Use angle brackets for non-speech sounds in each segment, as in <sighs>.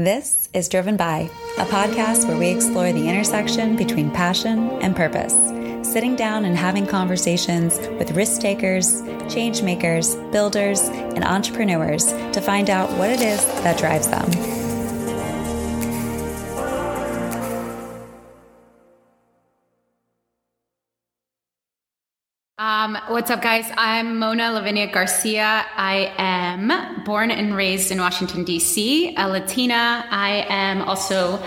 This is Driven By, a podcast where we explore the intersection between passion and purpose, sitting down and having conversations with risk takers, change makers, builders, and entrepreneurs to find out what it is that drives them. Um, what's up, guys? I'm Mona Lavinia Garcia. I am born and raised in Washington, D.C., a Latina. I am also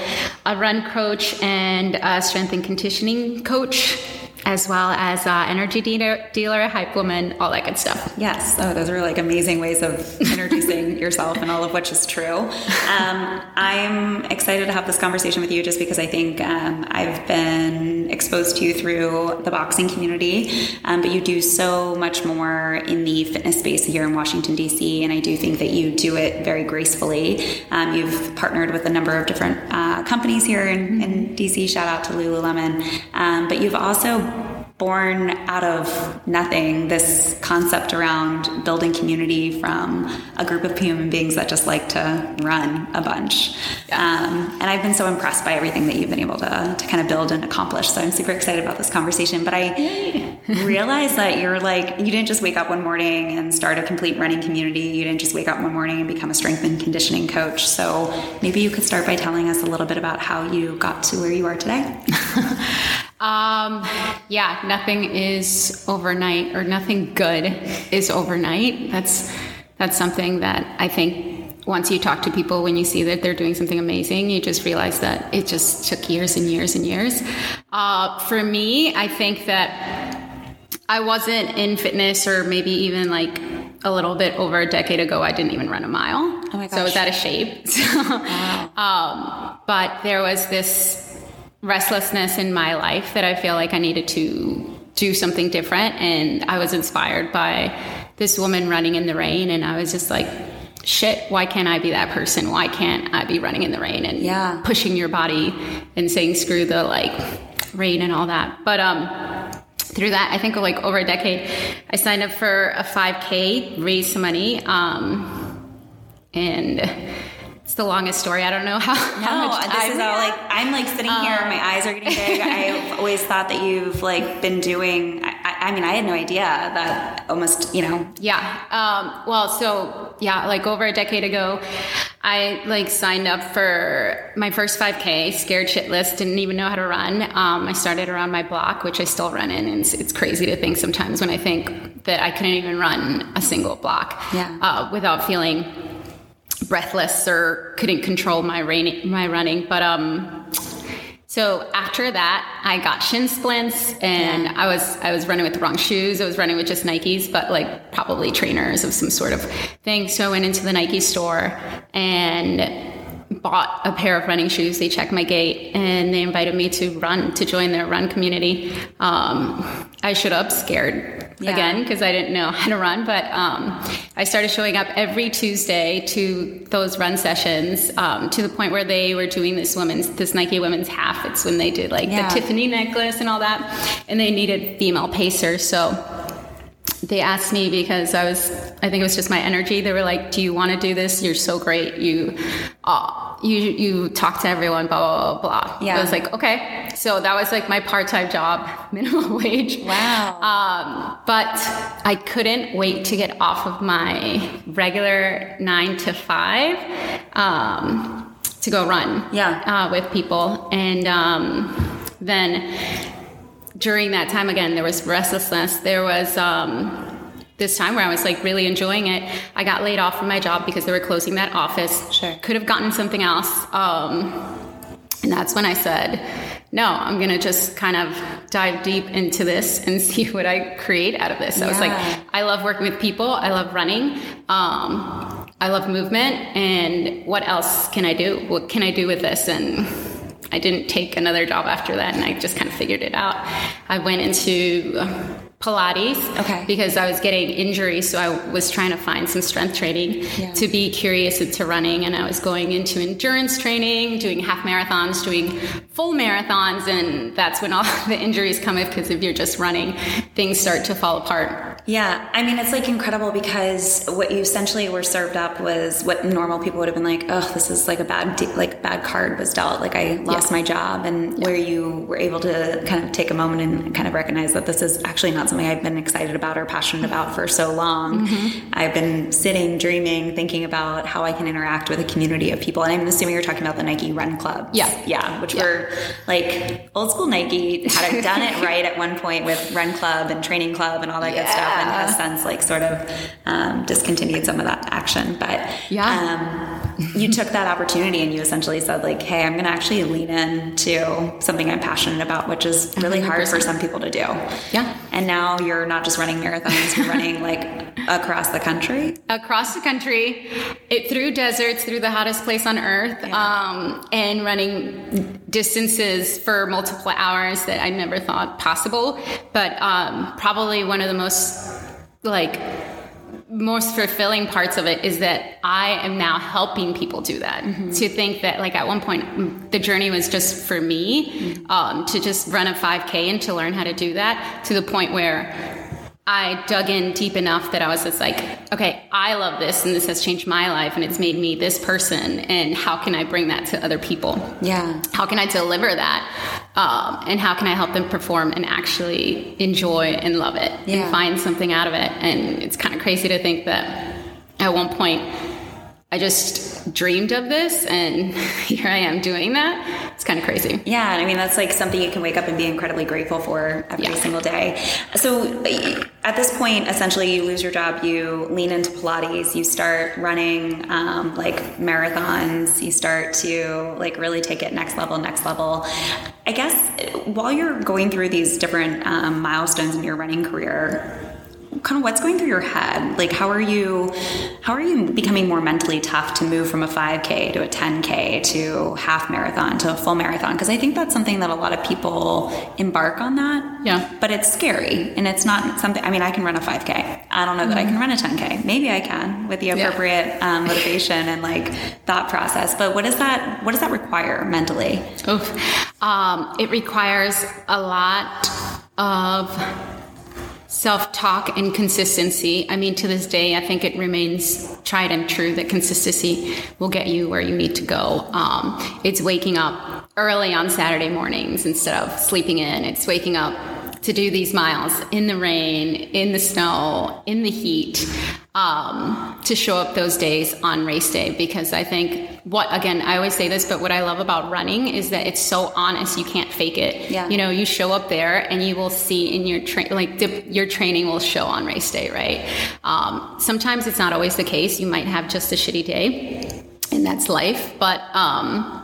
a run coach and a strength and conditioning coach as well as uh, energy dealer, dealer, hype woman, all that good stuff. Yes. Oh, those are like amazing ways of introducing <laughs> yourself and all of which is true. Um, I'm excited to have this conversation with you just because I think um, I've been exposed to you through the boxing community, um, but you do so much more in the fitness space here in Washington, D.C., and I do think that you do it very gracefully. Um, you've partnered with a number of different uh, companies here in, in, D.C. Shout out to Lululemon. Um, but you've also born out of nothing this concept around building community from a group of human beings that just like to run a bunch. Um, and I've been so impressed by everything that you've been able to, to kind of build and accomplish. So I'm super excited about this conversation. But I <laughs> realize that you're like, you didn't just wake up one morning and start a complete running community. You didn't just wake up one morning and become a strength and conditioning coach. So maybe you could start by telling us a little bit about how you got to where you are today. <laughs> Um, yeah, nothing is overnight, or nothing good is overnight. That's that's something that I think once you talk to people, when you see that they're doing something amazing, you just realize that it just took years and years and years. Uh, for me, I think that I wasn't in fitness, or maybe even like a little bit over a decade ago, I didn't even run a mile. Oh my gosh. So I was out of shape. <laughs> wow. um, but there was this restlessness in my life that I feel like I needed to do something different. And I was inspired by this woman running in the rain. And I was just like, shit, why can't I be that person? Why can't I be running in the rain and yeah. pushing your body and saying screw the like rain and all that? But, um, through that, I think like over a decade, I signed up for a 5K, raised some money, um, and it's the longest story. I don't know how. <laughs> No, how much this is all like I'm like sitting um, here, my eyes are getting big. <laughs> I've always thought that you've like been doing. I, I, mean, I had no idea that almost you know. Yeah. Um, well, so yeah, like over a decade ago, I like signed up for my first 5K. Scared shitless, didn't even know how to run. Um, I started around my block, which I still run in, and it's, it's, crazy to think sometimes when I think that I couldn't even run a single block. Yeah. Uh, without feeling breathless or couldn't control my rain, my running. But um, so after that, I got shin splints, and yeah. I was I was running with the wrong shoes. I was running with just Nikes, but like probably trainers of some sort of thing. So I went into the Nike store and bought a pair of running shoes. They checked my gait and they invited me to run to join their run community. Um, I showed up scared yeah. again because I didn't know <laughs> how to run, but um, I started showing up every Tuesday to those run sessions um, to the point where they were doing this women's this Nike women's half. It's when they did like yeah. the Tiffany necklace and all that, and they needed female pacers. So they asked me because I was, I think it was just my energy. They were like, "Do you want to do this? You're so great. You, uh, you, you talk to everyone. Blah blah blah." blah. Yeah. I was like, "Okay." So that was like my part-time job, <laughs> minimum wage. Wow. Um, but I couldn't wait to get off of my regular nine to five um, to go run. Yeah. Uh, with people, and um, then during that time again there was restlessness. There was um, this time where i was like really enjoying it. I got laid off from my job because they were closing that office. Sure. Could have gotten something else um, and that's when i said no i'm gonna just kind of dive deep into this and <laughs> see what i create out of this. Yeah. i was like i love working with people. I love running. Um, i love movement. And what else can i do? What can i do with this? And I didn't take another job after that, and I just kind of figured it out. I went into um, Pilates okay. because I was getting injuries, so I was trying to find some strength training yeah. to be curious into running, and I was going into endurance training, doing half marathons, doing full marathons, and that's when all <laughs> the injuries come in because if you're just running, things start to fall apart. Yeah, I mean, it's like incredible because what you essentially were served up was what normal people would have been like, oh, this is like a bad, de- like bad card was dealt. Like I lost yeah. my job, and yeah. where you were able to kind of take a moment and kind of recognize that this is actually not something I've been excited about or passionate about for so long. Mm-hmm. I've been sitting, dreaming, thinking about how I can interact with a community of people. And I'm assuming you're talking about the Nike Run Club. Yeah, yeah, which yeah. were like old school Nike had done it right at one point with Run Club and Training Club and all that good stuff and has since like sort of um, discontinued some of that action. But yeah. Um, you took that opportunity and you essentially said like, "Hey, I'm going to actually lean into something I'm passionate about, which is really 100%. hard for some people to do." Yeah. And now you're not just running marathons; you're running like across the country. Across the country, it through deserts, through the hottest place on earth, yeah. um, and running distances for multiple hours that I never thought possible. But um, probably one of the most like most fulfilling parts of it is that I am now helping people do that. Mm-hmm. To think that, like, at one point, the journey was just for me mm-hmm. um, to just run a 5K and to learn how to do that to the point where I dug in deep enough that I was just like, okay, I love this and this has changed my life and it's made me this person. And how can I bring that to other people? Yeah. How can I deliver that? Um, and how can I help them perform and actually enjoy and love it yeah. and find something out of it? And it's kind of crazy to think that at one point, I just dreamed of this and <laughs> here I am doing that. Kind of crazy. Yeah, I mean that's like something you can wake up and be incredibly grateful for every yeah. single day. So at this point, essentially, you lose your job, you lean into Pilates, you start running um, like marathons, you start to like really take it next level, next level. I guess while you're going through these different um, milestones in your running career, kind of what's going through your head? Like how are you how are you becoming more mentally tough to move from a 5k to a 10k to half marathon to a full marathon? Because i think that's something that a lot of people embark on that. Yeah. But it's scary and it's not something i mean i can run a 5k i don't know mm-hmm. that i can run a 10k maybe i can with the appropriate yeah. um, motivation and like thought process but what does that what does that require mentally? Oof. Um, it requires a lot of self talk and consistency. I mean, to this day, I think it remains tried and true that consistency will get you where you need to go. Um, it's waking up early on Saturday mornings instead of sleeping in. It's waking up to do these miles in the rain, in the snow, in the heat, um, to show up those days on race day. Because I think what, again, I always say this, but what I love about running is that it's so honest, you can't fake it. Yeah. You know, you show up there and you will see in your train, like dip, your training will show on race day, right? Um, sometimes it's not always the case. You might have just a shitty day and that's life. But, um,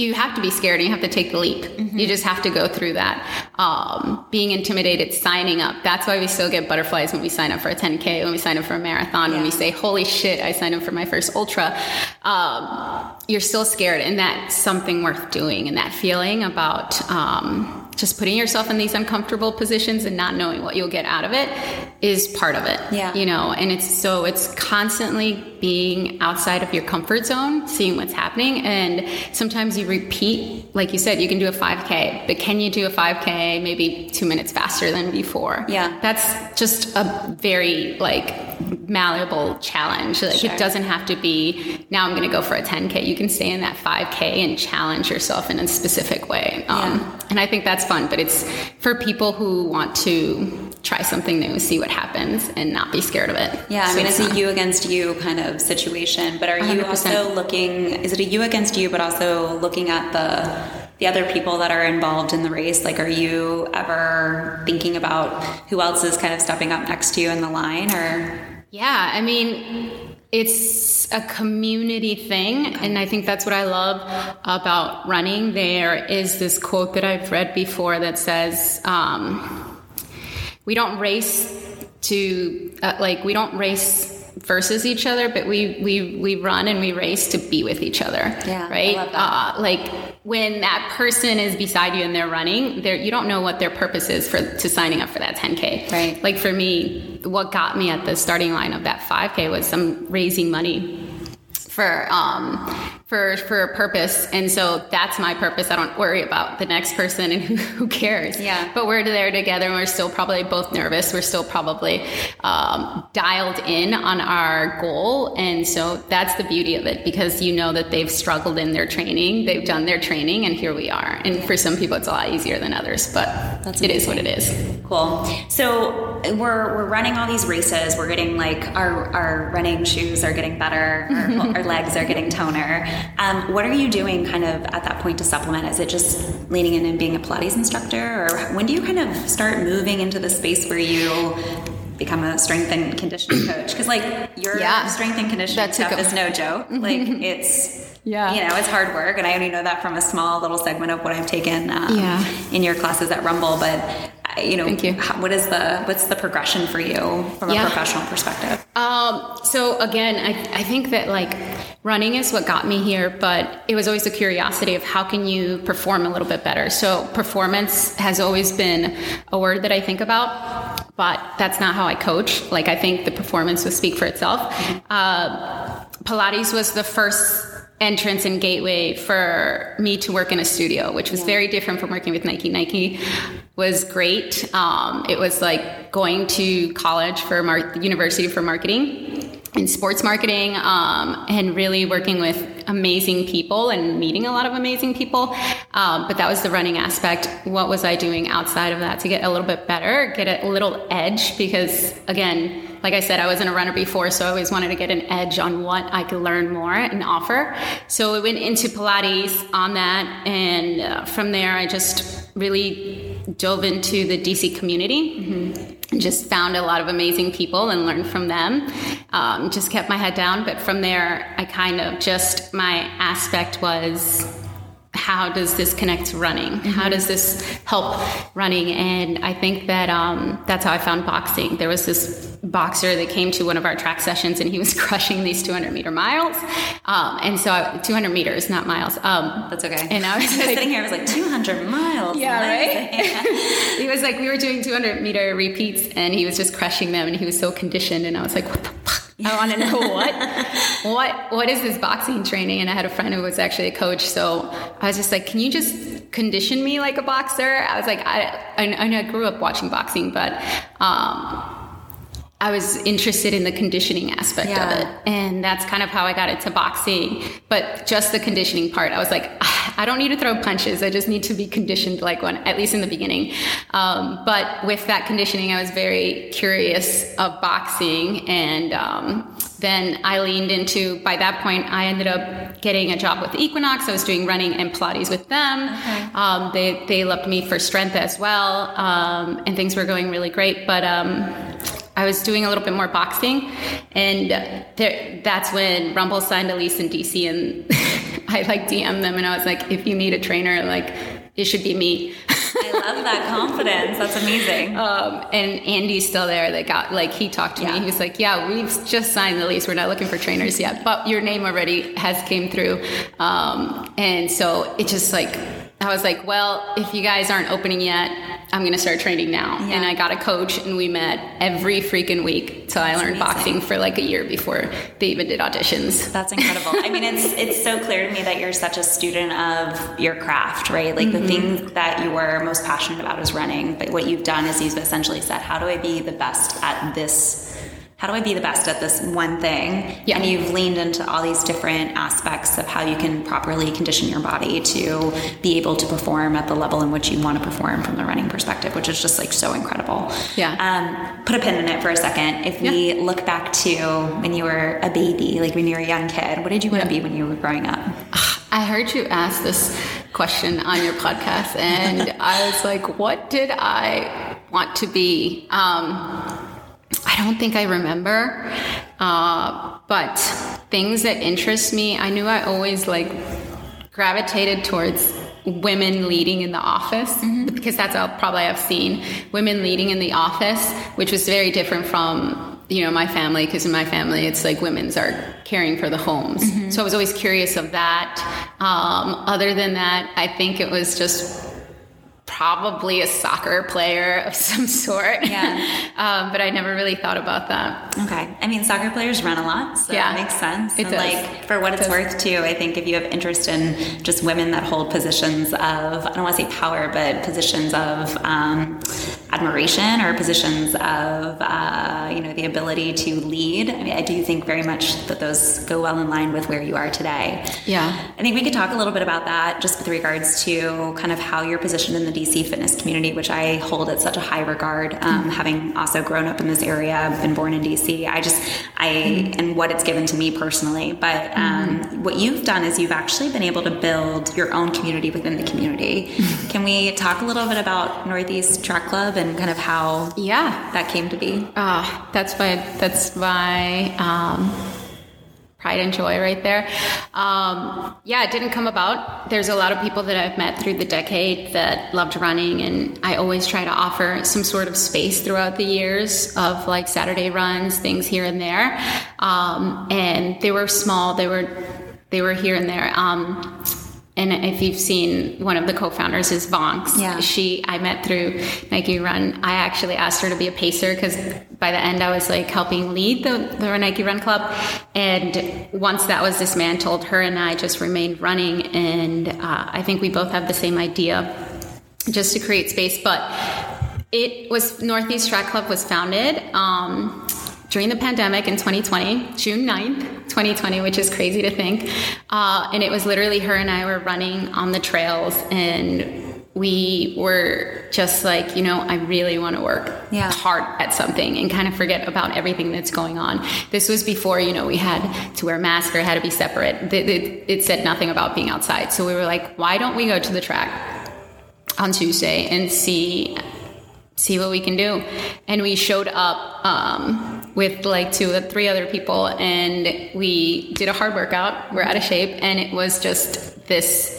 you have to be scared and you have to take the leap. Mm-hmm. You just have to go through that. Um, being intimidated, signing up. That's why we still get butterflies when we sign up for a 10K, when we sign up for a marathon, yeah. when we say, holy shit, I signed up for my first ultra. Um, you're still scared, and that's something worth doing. And that feeling about, um, just putting yourself in these uncomfortable positions and not knowing what you'll get out of it is part of it. Yeah. You know, and it's so it's constantly being outside of your comfort zone, seeing what's happening. And sometimes you repeat, like you said, you can do a 5K, but can you do a 5K maybe two minutes faster than before? Yeah. That's just a very like malleable challenge. Like sure. it doesn't have to be now I'm going to go for a 10k. You can stay in that 5k and challenge yourself in a specific way. Um, yeah. And I think that's fun. But it's for people who want to try something new, see what happens, and not be scared of it. Yeah, I mean it's, it's a you against you kind of situation. But are you 100%. also looking? Is it a you against you, but also looking at the the other people that are involved in the race? Like, are you ever thinking about who else is kind of stepping up next to you in the line, or? Yeah, I mean, it's a community thing, and I think that's what I love about running. There is this quote that I've read before that says, um, "We don't race to uh, like we don't race." Versus each other, but we we we run and we race to be with each other. Yeah, right. Uh, like when that person is beside you and they're running, they you don't know what their purpose is for to signing up for that 10k. Right. Like for me, what got me at the starting line of that 5k was some raising money for um, for for a purpose and so that's my purpose i don't worry about the next person and who, <laughs> who cares Yeah. but we're there together and we're still probably both nervous we're still probably um, dialed in on our goal and so that's the beauty of it because you know that they've struggled in their training they've done their training and here we are and for some people it's a lot easier than others but That's it is what it is Cool. So we're we're running all these races. We're getting like our our running shoes are getting better. Our, <laughs> our legs are getting toner. Um, what are you doing kind of at that point to supplement? Is it just leaning in and being a Pilates instructor, or when do you kind of start moving into the space where you become a strength and conditioning <clears throat> coach? Because like your Yeah. strength and conditioning stuff is no joke. <laughs> Like it's. Yeah. you know, it's hard work, and I only know that from a small little segment of what I've taken um, Yeah. in your classes at Rumble. But uh, you know, Thank you. what is the what's the progression for you from Yeah. a professional perspective? Um, so again, I, I think that like running is what got me here, but it was always the curiosity of how can you perform a little bit better. So performance has always been a word that I think about, but that's not how I coach. Like I think the performance would speak for itself. Uh, Pilates was the first entrance and gateway for me to work in a studio, which was very different from working with Nike. Nike was great. Um, it was like going to college for mar- university for marketing in sports marketing um, and really working with amazing people and meeting a lot of amazing people. Um, but that was the running aspect. What was I doing outside of that to get a little bit better, get a little edge? Because again, like I said, I wasn't a runner before, so I always wanted to get an edge on what I could learn more and offer. So we went into Pilates on that, and uh, from there, I just really dove into the DC community. And just found a lot of amazing people and learned from them. Um, just kept my head down, but from there, I kind of just my aspect was how does this connect to running? How does this help running? And I think that um, that's how I found boxing. There was this boxer that came to one of our track sessions and he was <laughs> crushing these 200 meter miles. Um, and so I, 200 meters, not miles. Um, That's okay. And I was like, sitting here, I was like 200 miles. Yeah, right? <laughs> right. <laughs> he was like, we were doing 200 meter repeats and he was just crushing them and he was so conditioned. And I was like, what the fuck? <laughs> I want to know what, <laughs> what, what is this boxing training? And I had a friend who was actually a coach. So I was just like, can you just condition me like a boxer? I was like, I, I, know I grew up watching boxing, but, um, I was interested in the conditioning aspect Yeah. of it. And that's kind of how I got into boxing. But just the conditioning part, I was like, <sighs> I don't need to throw punches. I just need to be conditioned like one, at least in the beginning. Um, but with that conditioning, I was very curious of boxing. And um, then I leaned into, by that point, I ended up getting a job with Equinox. I was doing running and Pilates with them. Um, they, they loved me for strength as well. Um, and things were going really great. But, um, I was doing a little bit more boxing, and there, that's when Rumble signed a lease in DC, and <laughs> I like DM'd them, and I was like, if you need a trainer, like it should be me. I love that <laughs> confidence. That's amazing. Um, and Andy's still there. That got like he talked to Yeah. me. He was like, "Yeah, we've just signed the lease. We're not looking for trainers yet, but your name already has came through." Um, and so it just like I was like, "Well, if you guys aren't opening yet, I'm going to start training now." Yeah. And I got a coach, and we met every freaking week till I learned amazing. boxing for like a year before they even did auditions. That's incredible. I mean, it's it's so clear to me that you're such a student of your craft, right? Like Mm-hmm. the thing that you were most passionate about is running, but what you've done is you've essentially said, "How do I be the best at this?" How do I be the best at this one thing? Yeah. And you've leaned into all these different aspects of how you can properly condition your body to be able to perform at the level in which you want to perform from the running perspective, which is just like so incredible. Yeah. Um, put a pin in it for a second. If we look back to when you were a baby, like when you were a young kid, what did you want to be when you were growing up? <sighs> I heard you ask this question on your podcast, and <laughs> I was like, what did I want to be? Um, don't think I remember, uh, but things that interest me, I knew I always like gravitated towards women leading in the office because that's all probably I've seen women leading in the office, which was very different from you know my family because in my family it's like women's are caring for the homes. So I was always curious of that. Um, other than that, I think it was just probably a soccer player <laughs> of some sort. Yeah. <laughs> um, but I never really thought about that. Okay. I mean, soccer players run a lot, so Yeah. that makes sense. It and does. like for what it's It does. worth too, I think if you have interest in just women that hold positions of I don't want to say power, but positions of um, admiration or positions of uh, you know the ability to lead. I mean, I do think very much that those go well in line with where you are today. Yeah. I think we could talk a little bit about that just with regards to kind of how you're positioned in the DC fitness community, which I hold at such a high regard. Um, having also grown up in this area, been born in DC, I just, I, and what it's given to me personally. But um, what you've done is you've actually been able to build your own community within the community. Can we talk a little bit about Northeast Track Club and kind of how Yeah. that came to be? Ah, that's why. that's my um, pride and joy right there. Um, yeah, it didn't come about. There's a lot of people that I've met through the decade that loved running, and I always try to offer some sort of space throughout the years of like Saturday runs, things here and there. Um, and they were small. They were they were here and there. Um, and if you've seen one of the co-founders is Vonks. Yeah. She I met through Nike Run. I actually asked her to be a pacer because by the end I was like helping lead the, the Nike Run Club. And once that was dismantled, her and I just remained running. And uh, I think we both have the same idea, just to create space. But it was Northeast Track Club was founded. Um, during the pandemic in 2020, June 9th, 2020, which is crazy to think. Uh, and it was literally her and I were running on the trails and we were just like, you know, I really want to work Yeah. hard at something and kind of forget about everything that's going on. This was before, you know, we had to wear masks or had to be separate. It, it, it said nothing about being outside. So we were like, why don't we go to the track on Tuesday and see see what we can do. And we showed up um, with like two or three other people and we did a hard workout. We're out of shape. And it was just this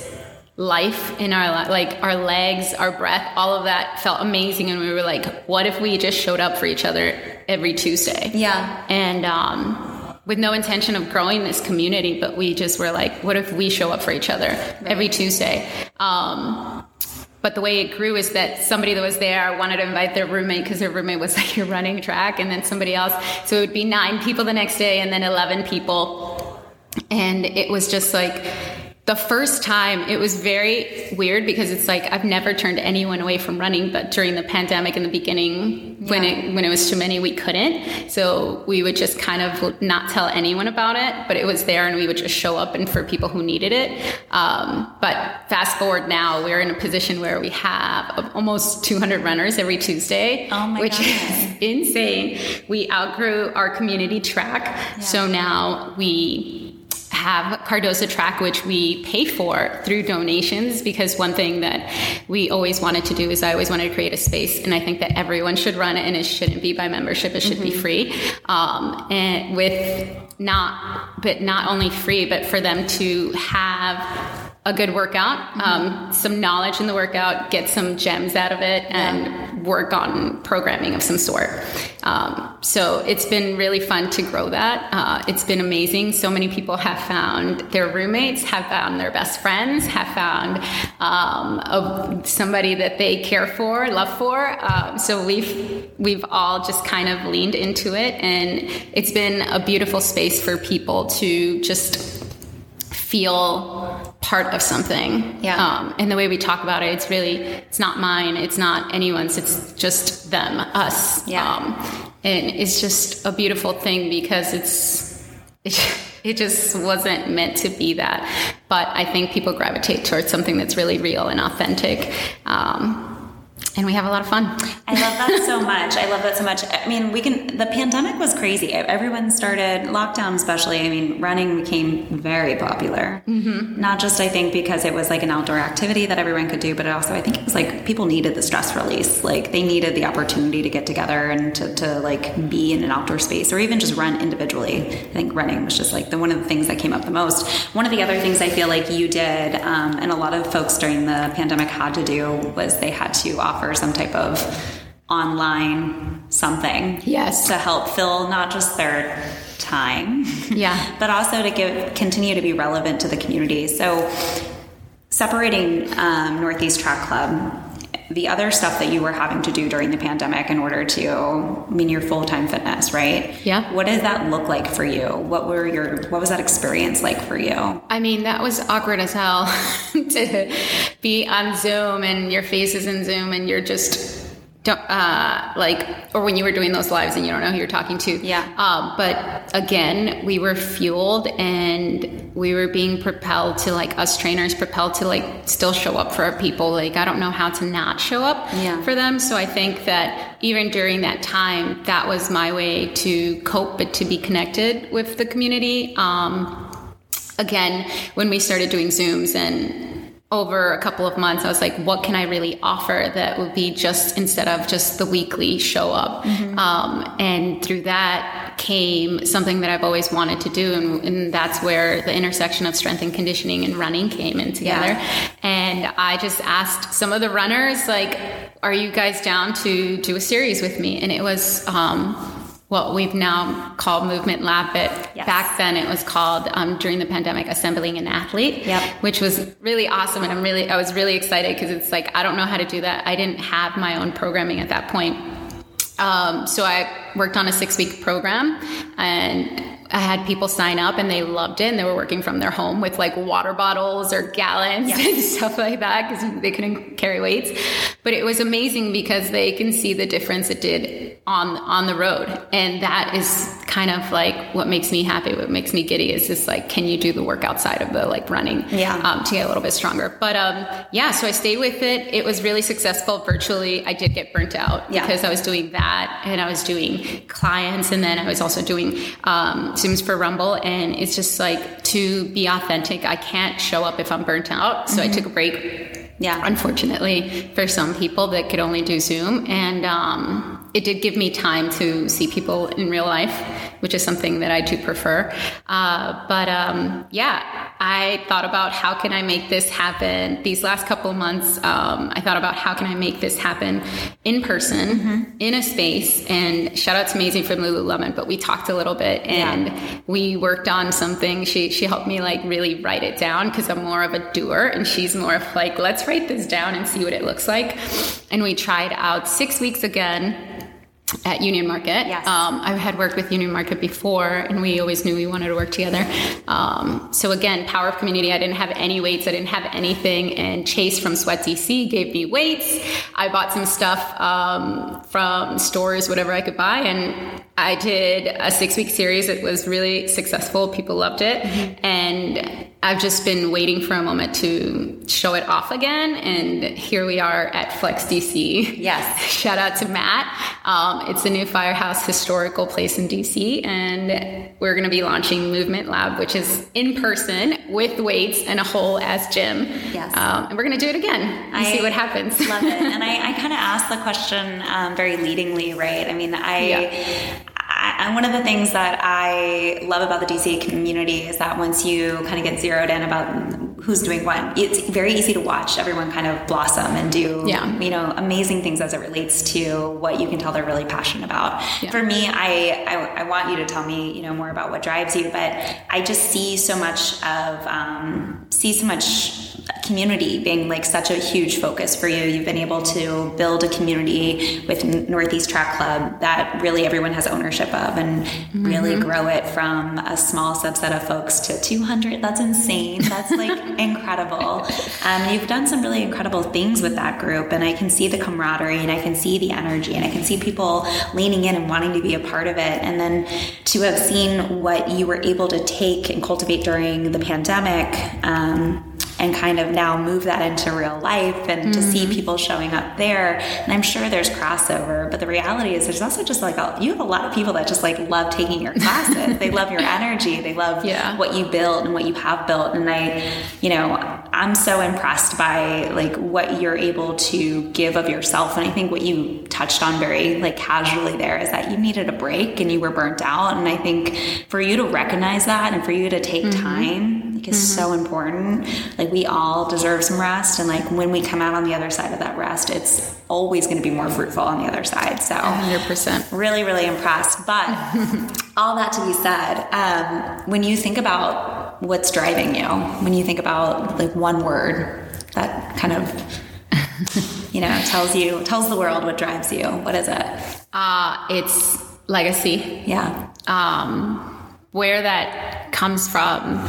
life in our like our legs our breath all of that felt amazing and we were like what if we just showed up for each other every tuesday Yeah. and um, with no intention of growing this community, but we just were like, what if we show up for each other every Tuesday? Um, but the way it grew is that somebody that was there wanted to invite their roommate because their roommate was <laughs> like, you're running track, and then somebody else. So it would be nine people the next day, and then 11 people. And it was just like, the first time it was very weird because it's like I've never turned anyone away from running, but during the pandemic in the beginning, when it when it was too many, we couldn't. So we would just kind of not tell anyone about it, but it was there, and we would just show up and for people who needed it. Um, but fast forward now, we're in a position where we have almost 200 runners every Tuesday, Oh my which God. is <laughs> insane. We outgrew our community track, so now we have Cardozo Track, which we pay for through donations. Because one thing that we always wanted to do is I always wanted to create a space, and I think that everyone should run it, and it shouldn't be by membership; it should be free. Um, and with not, but not only free, but for them to have a good workout, um, some knowledge in the workout, get some gems out of it, and work on programming of some sort. Um, so it's been really fun to grow that. Uh, it's been amazing. So many people have found their roommates, have found their best friends, have found um, a, somebody that they care for, love for. Um, so we've we've all just kind of leaned into it, and it's been a beautiful space for people to just feel part of something. Yeah. Um, and the way we talk about it, it's really, it's not mine, it's not anyone's, it's just them, us. Yeah. Um, and it's just a beautiful thing because it's, it, <laughs> it just wasn't meant to be that. But I think people gravitate towards something that's really real and authentic. Um, and we have a lot of fun. I love that so much. I love that so much. I mean, we can. The pandemic was crazy. Everyone started lockdown, especially. I mean, running became very popular. Mm-hmm. Not just I think because it was like an outdoor activity that everyone could do, but also I think it was like people needed the stress release. Like they needed the opportunity to get together and to, to like be in an outdoor space or even just run individually. I think running was just like the one of the things that came up the most. One of the other things I feel like you did, um, and a lot of folks during the pandemic had to do, was they had to offer some type of online something Yes. to help fill not just their time Yeah. <laughs> but also to give continue to be relevant to the community so separating um, northeast track club the other stuff that you were having to do during the pandemic in order to I mean your full-time fitness, right? Yeah. What did that look like for you? What were your what was that experience like for you? I mean, that was awkward as hell <laughs> to be on Zoom and your face is in Zoom and you're just don't uh, like or when you were doing those lives and you don't know who you're talking to Yeah. um, but again we were fueled and we were being propelled to like us trainers propelled to like still show up for our people like i don't know how to not show up Yeah. for them so i think that even during that time that was my way to cope but to be connected with the community um, again when we started doing zooms and over a couple of months i was like what can i really offer that would be just instead of just the weekly show up? Um, and through that came something that i've always wanted to do and, and that's where the intersection of strength and conditioning and running came in together. And i just asked some of the runners like are you guys down to do a series with me? And it was um, what we've now called Movement Lab, but Yes. back then it was called um, during the pandemic assembling an athlete, Yep. which was really awesome, and I'm really I was really excited because it's like I don't know how to do that. I didn't have my own programming at that point, um, so I worked on a six week program and. I had people sign up and they loved it and they were working from their home with like water bottles or gallons Yes. and <laughs> stuff like that because they couldn't carry weights. But it was amazing because they can see the difference it did on on the road, and that is kind of like what makes me happy. What makes me giddy is just like, can you do the work outside of the like running, Yeah. um, to get a little bit stronger. But um, yeah, so I stayed with it. It was really successful. Virtually, I did get burnt out Yeah. because I was doing that, and I was doing clients, and then I was also doing um, Zooms for Rumble, and it's just like to be authentic. I can't show up if I'm burnt out, so I took a break Yeah. unfortunately for some people that could only do zoom and um, it did give me time to see people in real life which is something that i do prefer. Uh, but um, yeah i thought about how can i make this happen. These last couple of months um, i thought about how can i make this happen in person in a space. And shout out to Maisie from lululemon but we talked a little bit and we worked on something. She she helped me like really write it down because i'm more of a doer and she's more of like let's write this down and see what it looks like and we tried out six weeks again at Union Market. Yes. Um, I had worked with Union Market before, and we always knew we wanted to work together. Um, so again, power of community. I didn't have any weights. I didn't have anything. And Chase from Sweat DC gave me weights. I bought some stuff um, from stores, whatever I could buy, and I did a six week series. It was really successful. People loved it, and I've just been waiting for a moment to show it off again. And here we are at Flex DC. Yes. <laughs> Shout out to Matt. Um, it's the new firehouse historical place in DC, and we're going to be launching Movement Lab, which is in person with weights and a whole ass gym. Yes. Um, and we're going to do it again and I see what happens. love it. <laughs> And I, I kind of asked the question um, very leadingly, right? I mean, I, Yeah. And one of the things that I love about the DC community is that once you kind of get zeroed in about who's doing what, it's very easy to watch everyone kind of blossom and do, Yeah. you know, amazing things as it relates to what you can tell they're really passionate about. Yeah. For me, I, I, I want you to tell me, you know, more about what drives you, but I just see so much of, um, see so much community being like such a huge focus for you. You've been able to build a community with Northeast Track Club that really everyone has ownership of and really grow it from a small subset of folks to 200. That's insane. That's like <laughs> incredible. Um, you've done some really incredible things with that group, and I can see the camaraderie and I can see the energy and I can see people leaning in and wanting to be a part of it. And then to have seen what you were able to take and cultivate during the pandemic. Um, and kind of now move that into real life and to see mm-hmm. people showing up there. And i'm sure there's crossover but the reality is there's also just like a, you have a lot of people that just like love taking your classes. They love your energy. They love <laughs> Yeah. what you built and what you have built. And i you know i'm so impressed by like what you're able to give of yourself. And i think what you touched on very like casually there is that you needed a break and you were burnt out. And i think for you to recognize that and for you to take mm-hmm. time is so important like we all deserve some rest and like when we come out on the other side of that rest it's always going to be more fruitful on the other side so 100%. really really impressed but <laughs> all that to be said um, when you think about what's driving you when you think about like one word that kind of <laughs> you know, tells you tells the world what drives you. What is it? Uh, it's legacy. Yeah. Um, where that comes from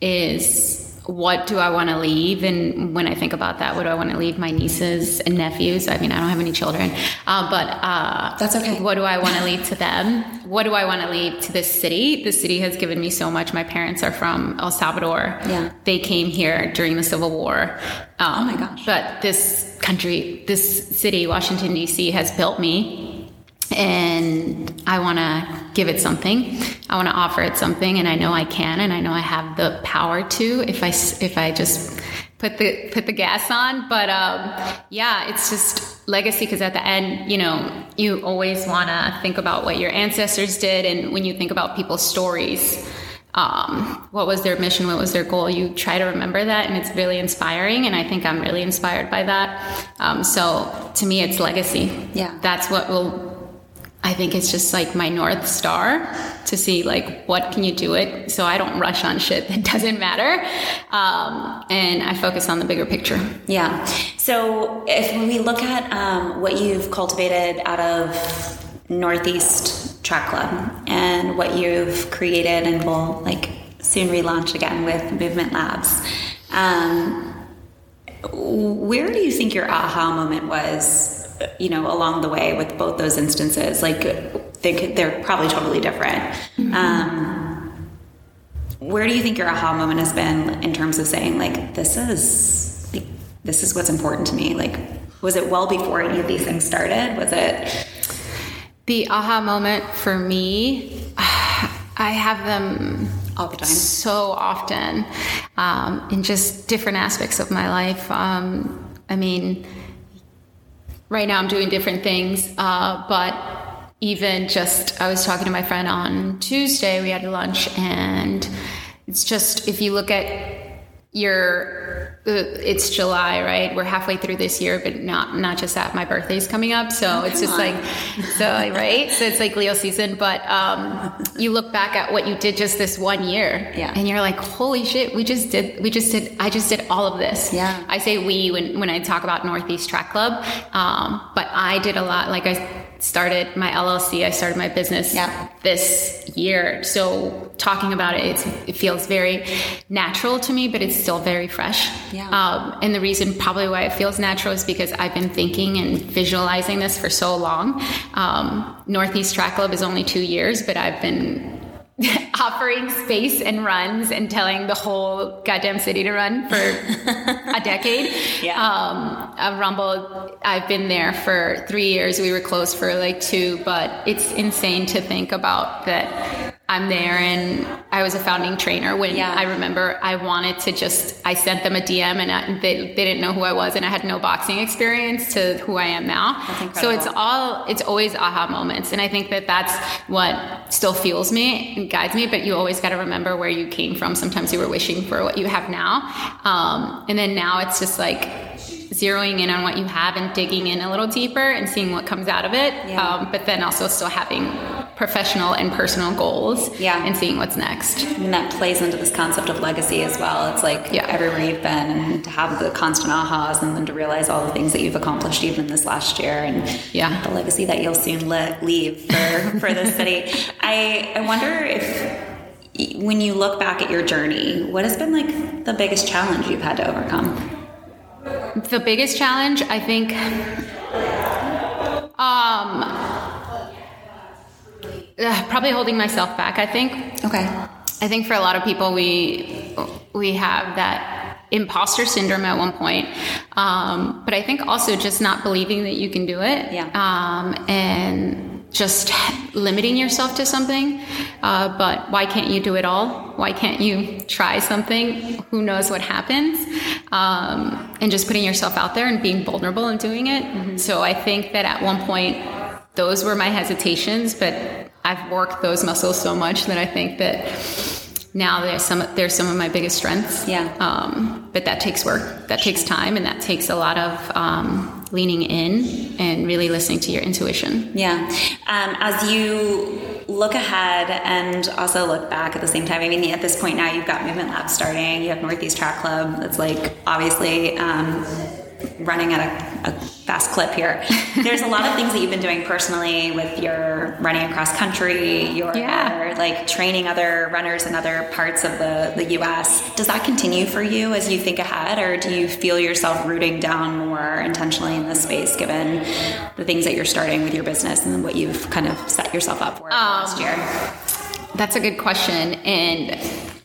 is what do I want to leave? And when I think about that, what do I want to leave my nieces and nephews? I mean, I don't have any children, uh, but uh, that's okay. What do I want to leave to them? What do I want to leave to this city? The city has given me so much. My parents are from El Salvador. Yeah. They came here during the Civil War. Um, oh my gosh. But this country, this city, Washington, D.C., has built me and I want to give it something. I want to offer it something, and I know I can, and I know I have the power to if I if I just put the put the gas on. But um, yeah, it's just legacy because at the end, you know, you always want to think about what your ancestors did, and when you think about people's stories. Um, what was their mission? What was their goal? You try to remember that, and it's really inspiring. And I think I'm really inspired by that. Um, so to me, it's legacy. Yeah, that's what will I think it's just like my north star to see like what can you do it so I don't rush on shit that <laughs> doesn't matter, um, and I focus on the bigger picture. Yeah. So if we look at um, what you've cultivated out of Northeast Track Club and what you've created and will like soon relaunch again with Movement Labs. Um, where do you think your aha moment was you know, along the way with both those instances. Like, they could, they're probably totally different. Mm-hmm. Um, where do you think your aha moment has been in terms of saying, like, this is, like, this is what's important to me? Like, was it well before any of these things started? Was it? The aha moment for me, <sighs> I have them all the time, so often, um, in just different aspects of my life. Um, I mean, right now I'm doing different things, uh, but even just I was talking to my friend on Tuesday. We had lunch, and it's just if you look at your uh, it's July, right? We're halfway through this year, but not not just that. My birthday's coming up, so oh, it's just on. like so right. So it's like Leo season. But um, you look back at what you did just this one year, yeah, and you're like, holy shit, we just did, we just did, I just did all of this. Yeah, I say we when when I talk about Northeast Track Club, um, but I did a lot. Like I started my LLC, I started my business yeah. this year. So talking about it, it feels very natural to me, but it's still very fresh. Yeah. Um, and the reason probably why it feels natural is because I've been thinking and visualizing this for so long. Um, Northeast Track Club is only two years, but I've been <laughs> offering space and runs and telling the whole goddamn city to run for <laughs> a decade. Yeah. Um, Rumble, I've been there for three years. We were closed for like two, but it's insane to think about that I'm there and I was a founding trainer when yeah. I remember I wanted to just, I sent them a DM and I, they, they didn't know who I was and I had no boxing experience to who I am now. So it's all, it's always aha moments. And I think that that's what still fuels me and guides me, but you always got to remember where you came from. Sometimes you were wishing for what you have now. Um, and then now it's just like, zeroing in on what you have and digging in a little deeper and seeing what comes out of it. Yeah. Um, but then also still having professional and personal goals yeah. and seeing what's next. And that plays into this concept of legacy as well. It's like yeah. everywhere you've been and to have the constant ahas and then to realize all the things that you've accomplished even this last year and yeah. the legacy that you'll soon le- leave for, <laughs> for the city. I, I wonder if when you look back at your journey, what has been like the biggest challenge you've had to overcome? The biggest challenge, I think, um, uh, probably holding myself back. I think. Okay. I think for a lot of people, we we have that imposter syndrome at one point, um, but I think also just not believing that you can do it. Yeah. Um, and just limiting yourself to something. Uh, but why can't you do it all? Why can't you try something? Who knows what happens? Um, and just putting yourself out there and being vulnerable and doing it. Mm-hmm. So I think that at one point, those were my hesitations, but I've worked those muscles so much that I think that now there's some there's some of my biggest strengths. Yeah. Um, but that takes work. That takes time, and that takes a lot of um, leaning in and really listening to your intuition. Yeah. Um, as you look ahead and also look back at the same time. I mean, at this point now, you've got Movement Lab starting. You have Northeast Track Club. That's like obviously um, running at a, a, fast clip here. There's a lot of things that you've been doing personally with your running across country, your yeah. like training other runners in other parts of the, the US. Does that continue for you as you think ahead, or do you feel yourself rooting down more intentionally in this space given the things that you're starting with your business and what you've kind of set yourself up for um, last year? That's a good question. And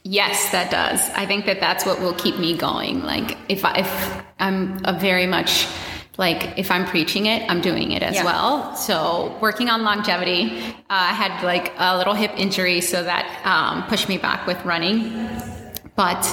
Yes, that does. I think that that's what will keep me going. Like if I, if I'm a very much like if I'm preaching it, I'm doing it as yeah. well. So working on longevity, uh, I had like a little hip injury, so that um, pushed me back with running. But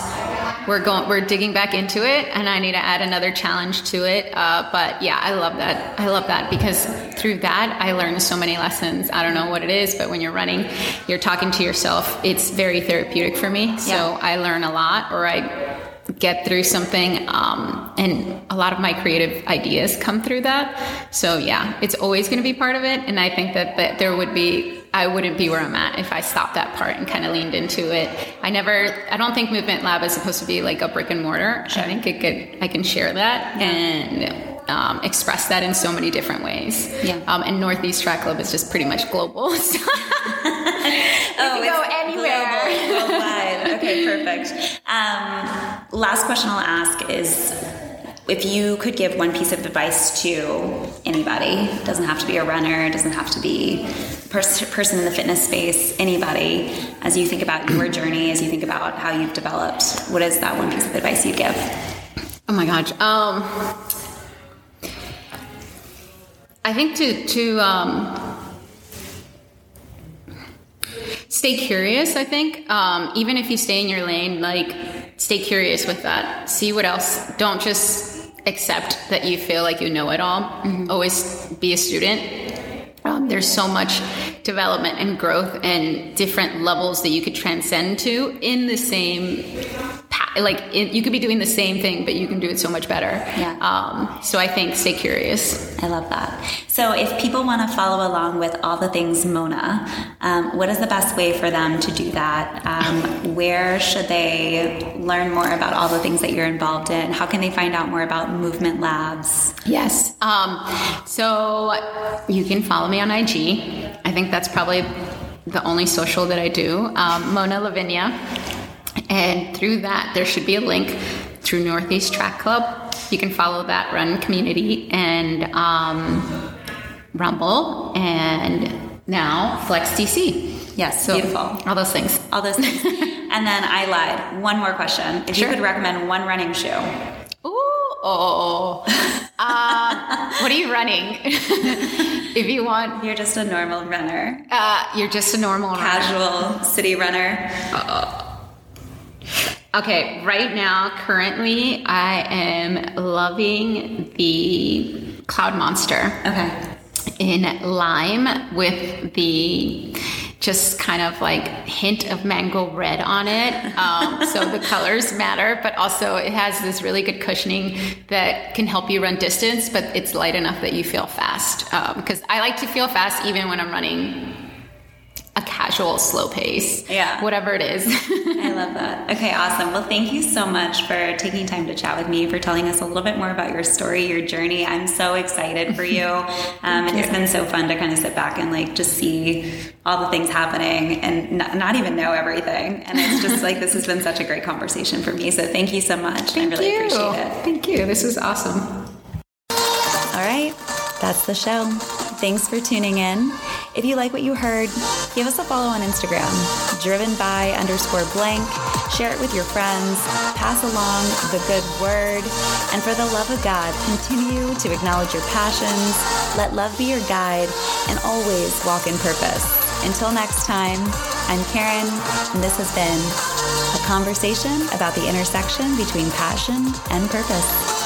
we're going, we're digging back into it, and I need to add another challenge to it. Uh, but yeah, I love that. I love that because through that, I learned so many lessons. I don't know what it is, but when you're running, you're talking to yourself. It's very therapeutic for me. So yeah. I learn a lot, or I get through something um, and a lot of my creative ideas come through that so yeah it's always going to be part of it and i think that, that there would be i wouldn't be where i'm at if i stopped that part and kind of leaned into it i never i don't think movement lab is supposed to be like a brick and mortar sure. i think it could i can share that yeah. and um, express that in so many different ways. Yeah. Um, and Northeast Track Club is just pretty much global. <laughs> So <laughs> <laughs> oh, go anywhere. Global, worldwide. Okay, perfect. Um, last question I'll ask is if you could give one piece of advice to anybody, doesn't have to be a runner, doesn't have to be pers- person in the fitness space, anybody, as you think about your journey, as you think about how you've developed, what is that one piece of advice you give? Oh my gosh. Um, I think to to um, stay curious. I think um, even if you stay in your lane, like stay curious with that. See what else. Don't just accept that you feel like you know it all. Mm-hmm. Always be a student. Um, there's so much development and growth and different levels that you could transcend to in the same like it, you could be doing the same thing, but you can do it so much better. Yeah. Um, so I think stay curious. I love that. So if people want to follow along with all the things Mona, um, what is the best way for them to do that? Um, where should they learn more about all the things that you're involved in? How can they find out more about Movement Labs? Yes. Um, so you can follow me on IG. I think that's probably the only social that I do. Um, Mona Lavinia. And through that, there should be a link through Northeast Track Club. You can follow that run community and um, Rumble and now Flex DC. Yes, so beautiful. All those things. All those things. <laughs> and then I lied. One more question. If sure. you could recommend one running shoe. Ooh, oh. uh, what are you running? <laughs> if you want. You're just a normal runner. Uh, you're just a normal Casual runner. city runner. Uh, Okay, right now, currently, I am loving the Cloudmonster. Okay. In lime with the just kind of like hint of mango red on it. Um, so the <laughs> colors matter, but also it has this really good cushioning that can help you run distance, but it's light enough that you feel fast. Because um, I like to feel fast even when I'm running a casual slow pace. Yeah. Whatever it is. <laughs> I love that. Okay, awesome. Well, thank you so much for taking time to chat with me, for telling us a little bit more about your story, your journey. I'm so excited for you. <laughs> Um, and it's been so fun to kind of sit back and like just see all the things happening and not, not, even know everything. And it's just like, this has been such a great conversation for me. So thank you so much. Thank I really you. appreciate it. Thank you. This is awesome. All right. That's the show. Thanks for tuning in. If you like what you heard, give us a follow on Instagram, driven by underscore blank. Share it with your friends, pass along the good word, and for the love of God, continue to acknowledge your passions, let love be your guide, and always walk in purpose. Until next time, I'm Karen, and this has been a conversation about the intersection between passion and purpose.